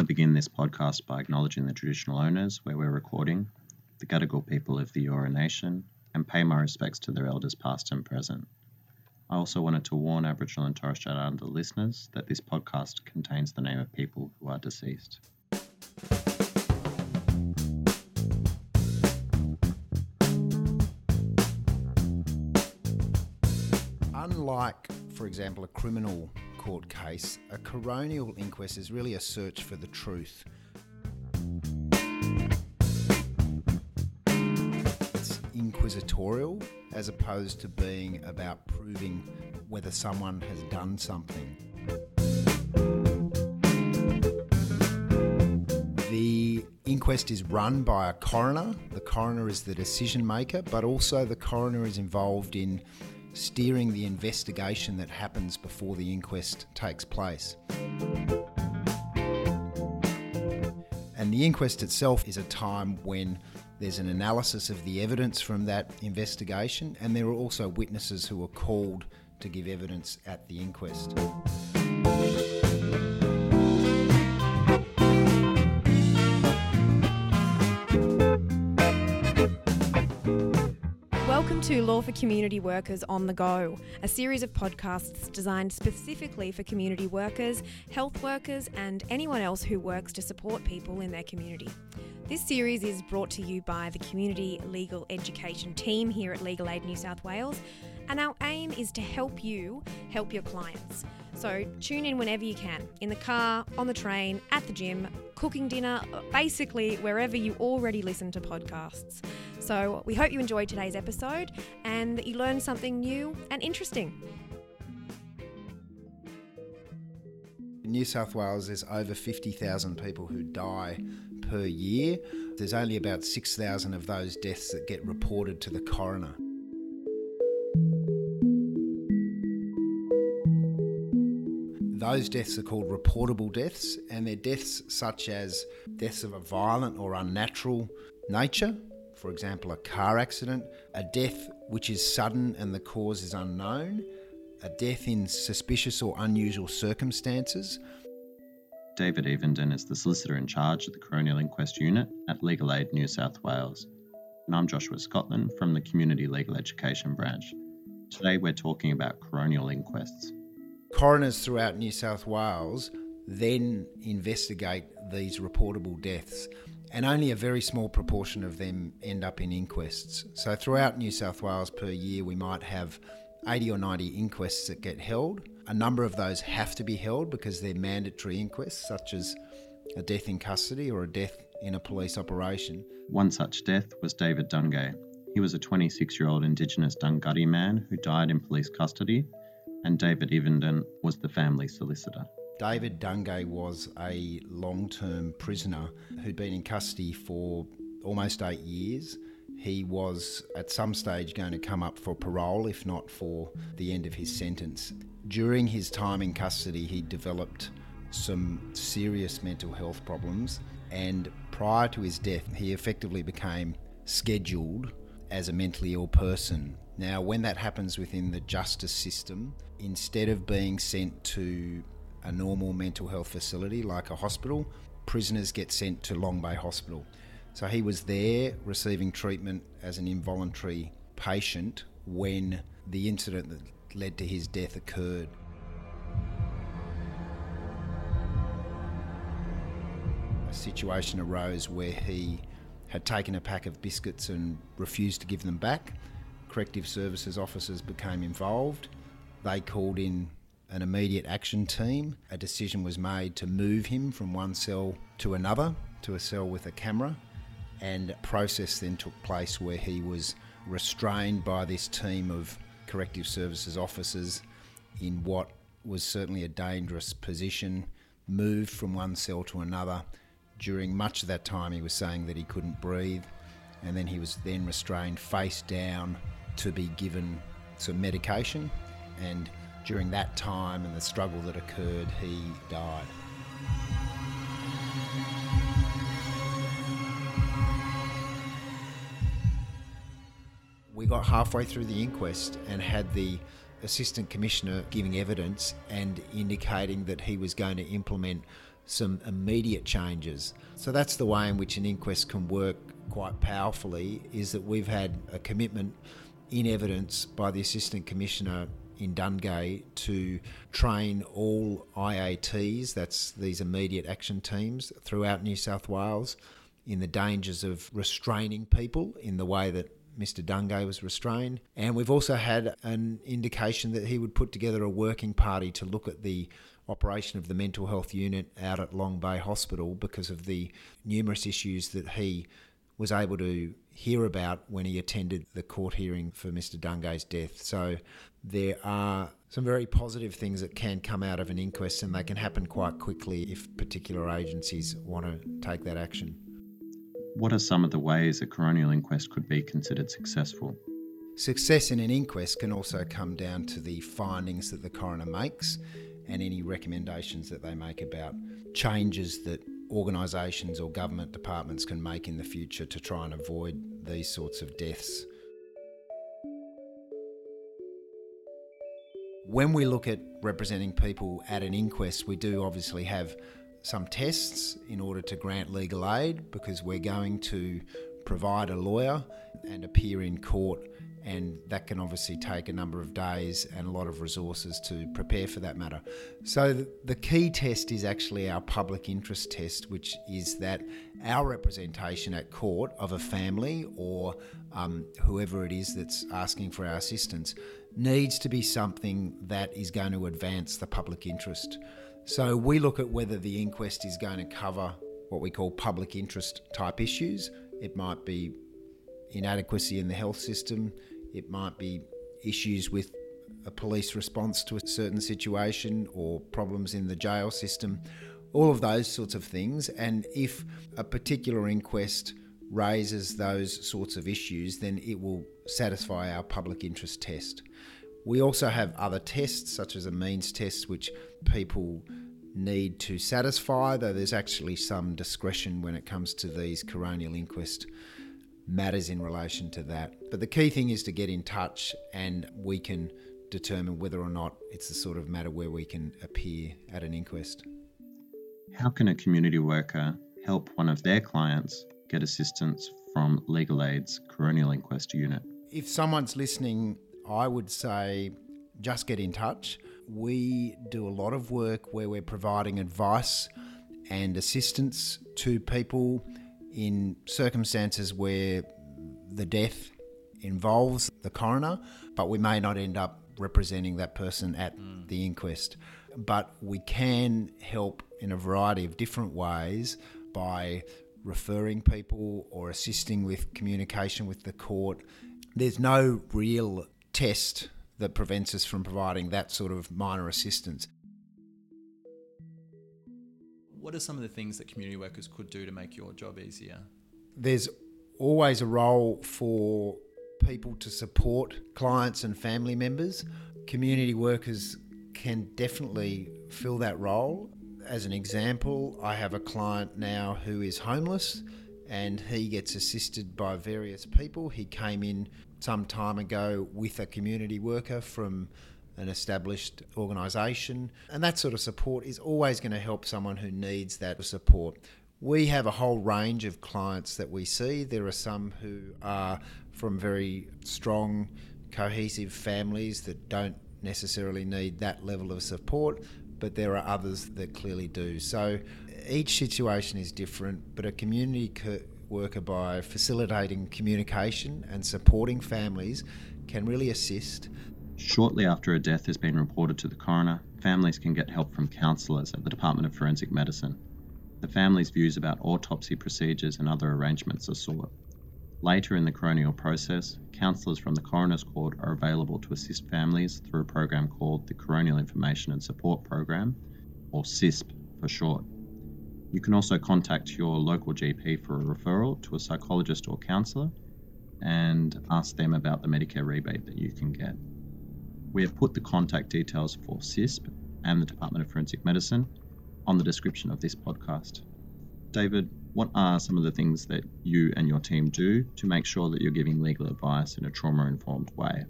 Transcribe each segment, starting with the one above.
want to begin this podcast by acknowledging the traditional owners where we're recording, the Gadigal people of the Eora Nation, and pay my respects to their elders past and present. I also wanted to warn Aboriginal and Torres Strait Islander listeners that this podcast contains the name of people who are deceased. Unlike, for example, a criminal court case, a coronial inquest is really a search for the truth. It's inquisitorial as opposed to being about proving whether someone has done something. The inquest is run by a coroner. The coroner is the decision maker, but also the coroner is involved in steering the investigation that happens before the inquest takes place. And the inquest itself is a time when there's an analysis of the evidence from that investigation, and there are also witnesses who are called to give evidence at the inquest. To Law for Community Workers on the Go, a series of podcasts designed specifically for community workers, health workers, and anyone else who works to support people in their community. This series is brought to you by the Community Legal Education team here at Legal Aid New South Wales, and our aim is to help you help your clients. So tune in whenever you can in the car, on the train, at the gym, cooking dinner, basically wherever you already listen to podcasts. So we hope you enjoyed today's episode and that you learned something new and interesting. In New South Wales, there's over 50,000 people who die per year. There's only about 6,000 of those deaths that get reported to the coroner. Those deaths are called reportable deaths, and they're deaths such as deaths of a violent or unnatural nature, for example, a car accident, a death which is sudden and the cause is unknown, a death in suspicious or unusual circumstances. David Evenden is the solicitor in charge of the Coronial Inquest Unit at Legal Aid New South Wales. And I'm Joshua Scotland from the Community Legal Education Branch. Today we're talking about coronial inquests. Coroners throughout New South Wales then investigate these reportable deaths, and only a very small proportion of them end up in inquests. So, throughout New South Wales per year, we might have 80 or 90 inquests that get held. A number of those have to be held because they're mandatory inquests, such as a death in custody or a death in a police operation. One such death was David Dungay. He was a 26 year old Indigenous Dunghutti man who died in police custody, and David Evenden was the family solicitor. David Dungay was a long term prisoner who'd been in custody for almost eight years. He was at some stage going to come up for parole, if not for the end of his sentence. During his time in custody, he developed some serious mental health problems, and prior to his death, he effectively became scheduled as a mentally ill person. Now, when that happens within the justice system, instead of being sent to a normal mental health facility like a hospital, prisoners get sent to Long Bay Hospital. So he was there receiving treatment as an involuntary patient when the incident that led to his death occurred. A situation arose where he had taken a pack of biscuits and refused to give them back. Corrective Services officers became involved. They called in an immediate action team. A decision was made to move him from one cell to another, to a cell with a camera, and a process then took place where he was restrained by this team of Corrective Services officers in what was certainly a dangerous position, moved from one cell to another. During much of that time, he was saying that he couldn't breathe, and then he was then restrained face down to be given some medication. And during that time and the struggle that occurred, he died. We got halfway through the inquest and had the Assistant Commissioner giving evidence and indicating that he was going to implement some immediate changes. So that's the way in which an inquest can work quite powerfully is that we've had a commitment in evidence by the Assistant Commissioner in Dungay to train all IATs, that's these immediate action teams throughout New South Wales, in the dangers of restraining people in the way that Mr. Dungay was restrained. And we've also had an indication that he would put together a working party to look at the operation of the mental health unit out at Long Bay Hospital because of the numerous issues that he was able to hear about when he attended the court hearing for Mr. Dungay's death. So there are some very positive things that can come out of an inquest, and they can happen quite quickly if particular agencies want to take that action. What are some of the ways a coronial inquest could be considered successful? Success in an inquest can also come down to the findings that the coroner makes and any recommendations that they make about changes that organisations or government departments can make in the future to try and avoid these sorts of deaths. When we look at representing people at an inquest, we do obviously have some tests in order to grant legal aid because we're going to provide a lawyer and appear in court and that can obviously take a number of days and a lot of resources to prepare for that matter. So, the key test is actually our public interest test, which is that our representation at court of a family or um, whoever it is that's asking for our assistance needs to be something that is going to advance the public interest. So, we look at whether the inquest is going to cover what we call public interest type issues. It might be inadequacy in the health system, it might be issues with a police response to a certain situation or problems in the jail system, all of those sorts of things. And if a particular inquest raises those sorts of issues, then it will satisfy our public interest test. We also have other tests, such as a means test, which people need to satisfy, though there's actually some discretion when it comes to these coronial inquest matters in relation to that. But the key thing is to get in touch and we can determine whether or not it's the sort of matter where we can appear at an inquest. How can a community worker help one of their clients get assistance from Legal Aid's Coronial Inquest Unit? If someone's listening, I would say just get in touch. We do a lot of work where we're providing advice and assistance to people in circumstances where the death involves the coroner, but we may not end up representing that person at mm. the inquest. But we can help in a variety of different ways by referring people or assisting with communication with the court. There's no real test that prevents us from providing that sort of minor assistance. What are some of the things that community workers could do to make your job easier? There's always a role for people to support clients and family members. Community workers can definitely fill that role. As an example, I have a client now who is homeless and he gets assisted by various people. He came in some time ago with a community worker from an established organisation. And that sort of support is always going to help someone who needs that support. We have a whole range of clients that we see. There are some who are from very strong, cohesive families that don't necessarily need that level of support, but there are others that clearly do. So each situation is different, but a community worker, by facilitating communication and supporting families, can really assist. Shortly after a death has been reported to the coroner, families can get help from counsellors at the Department of Forensic Medicine. The family's views about autopsy procedures and other arrangements are sought. Later in the coronial process, counsellors from the Coroner's Court are available to assist families through a program called the Coronial Information and Support Program, or CISP for short. You can also contact your local GP for a referral to a psychologist or counsellor and ask them about the Medicare rebate that you can get. We have put the contact details for CISP and the Department of Forensic Medicine on the description of this podcast. David, what are some of the things that you and your team do to make sure that you're giving legal advice in a trauma informed way?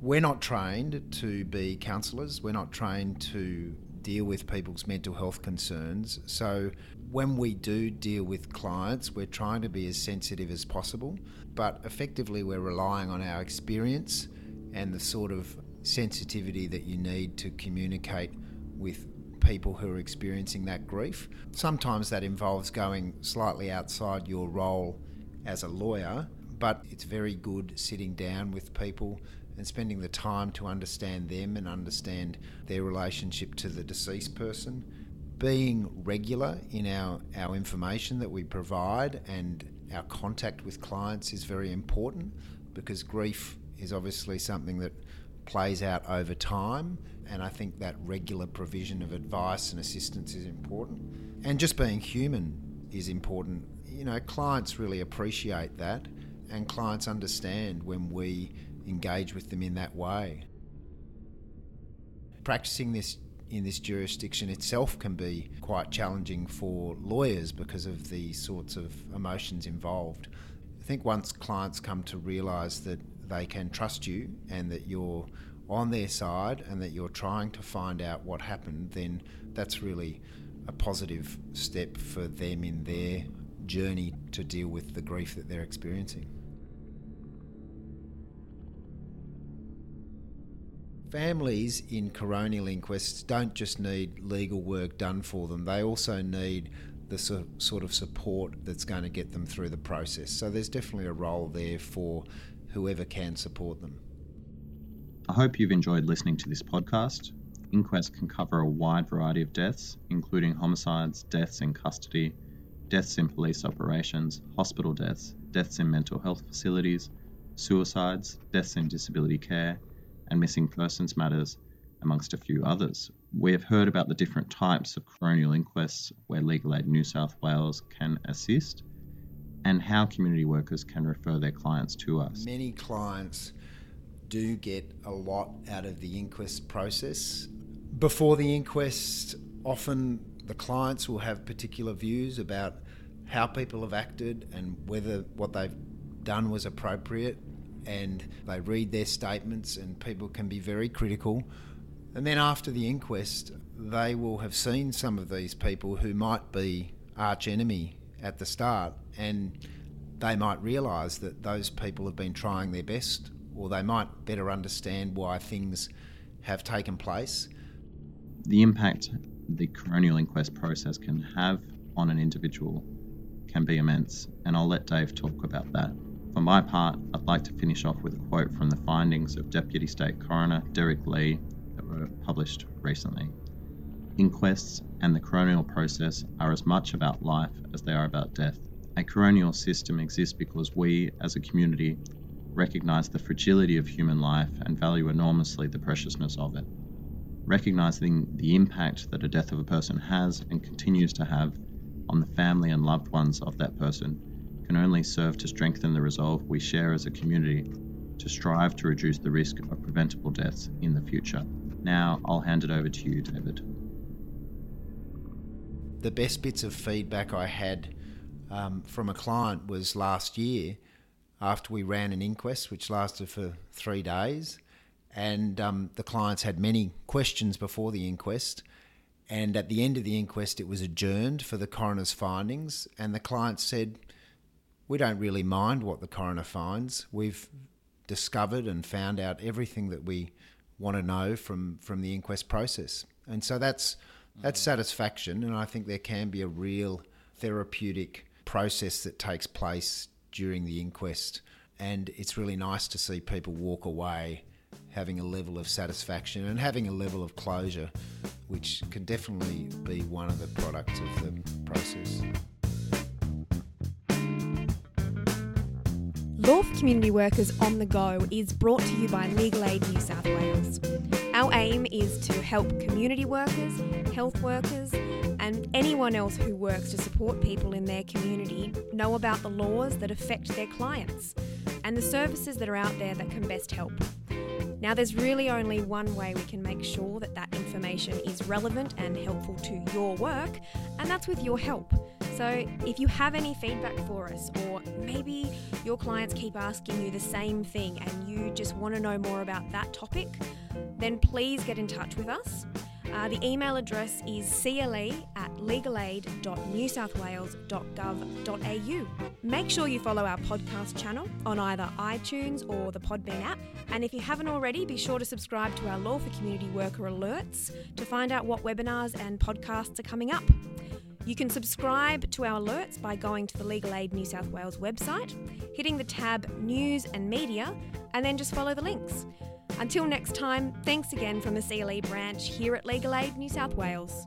We're not trained to be counsellors, we're not trained to deal with people's mental health concerns. So when we do deal with clients, we're trying to be as sensitive as possible, but effectively we're relying on our experience and the sort of sensitivity that you need to communicate with people who are experiencing that grief. Sometimes that involves going slightly outside your role as a lawyer, but it's very good sitting down with people and spending the time to understand them and understand their relationship to the deceased person. Being regular in our, our information that we provide and our contact with clients is very important because grief is obviously something that plays out over time, and I think that regular provision of advice and assistance is important. And just being human is important. You know, clients really appreciate that, and clients understand when we engage with them in that way. Practicing this in this jurisdiction itself can be quite challenging for lawyers because of the sorts of emotions involved. I think once clients come to realise that they can trust you and that you're on their side and that you're trying to find out what happened, then that's really a positive step for them in their journey to deal with the grief that they're experiencing. Families in coronial inquests don't just need legal work done for them, they also need the sort of support that's going to get them through the process. So there's definitely a role there for whoever can support them. I hope you've enjoyed listening to this podcast. Inquest can cover a wide variety of deaths, including homicides, deaths in custody, deaths in police operations, hospital deaths, deaths in mental health facilities, suicides, deaths in disability care, and missing persons matters, amongst a few others. We have heard about the different types of coronial inquests where Legal Aid New South Wales can assist and how community workers can refer their clients to us. Many clients do get a lot out of the inquest process. Before the inquest, often the clients will have particular views about how people have acted and whether what they've done was appropriate and they read their statements, and people can be very critical. And then after the inquest, they will have seen some of these people who might be arch enemy at the start, and they might realise that those people have been trying their best, or they might better understand why things have taken place. The impact the coronial inquest process can have on an individual can be immense, and I'll let Dave talk about that. For my part, I'd like to finish off with a quote from the findings of Deputy State Coroner Derek Lee that were published recently. Inquests and the coronial process are as much about life as they are about death. A coronial system exists because we, as a community, recognise the fragility of human life and value enormously the preciousness of it. Recognising the impact that a death of a person has and continues to have on the family and loved ones of that person can only serve to strengthen the resolve we share as a community to strive to reduce the risk of preventable deaths in the future. Now, I'll hand it over to you, David. The best bits of feedback I had um, from a client was last year after we ran an inquest, which lasted for three days. And um, the clients had many questions before the inquest. And at the end of the inquest, it was adjourned for the coroner's findings. And the client said, we don't really mind what the coroner finds. We've discovered and found out everything that we want to know from, from the inquest process. And so that's that's satisfaction and I think there can be a real therapeutic process that takes place during the inquest and it's really nice to see people walk away having a level of satisfaction and having a level of closure which can definitely be one of the products of the process. Law for Community Workers on the Go is brought to you by Legal Aid New South Wales. Our aim is to help community workers, health workers, and anyone else who works to support people in their community know about the laws that affect their clients and the services that are out there that can best help. Now, there's really only one way we can make sure that that information is relevant and helpful to your work, and that's with your help. So, if you have any feedback for us, or maybe your clients keep asking you the same thing and you just want to know more about that topic, then please get in touch with us. Uh, the email address is cle at legalaid.newsouthwales.gov.au. Make sure you follow our podcast channel on either iTunes or the Podbean app. And if you haven't already, be sure to subscribe to our Law for Community Worker alerts to find out what webinars and podcasts are coming up. You can subscribe to our alerts by going to the Legal Aid New South Wales website, hitting the tab News and Media, and then just follow the links. Until next time, thanks again from the CLE branch here at Legal Aid New South Wales.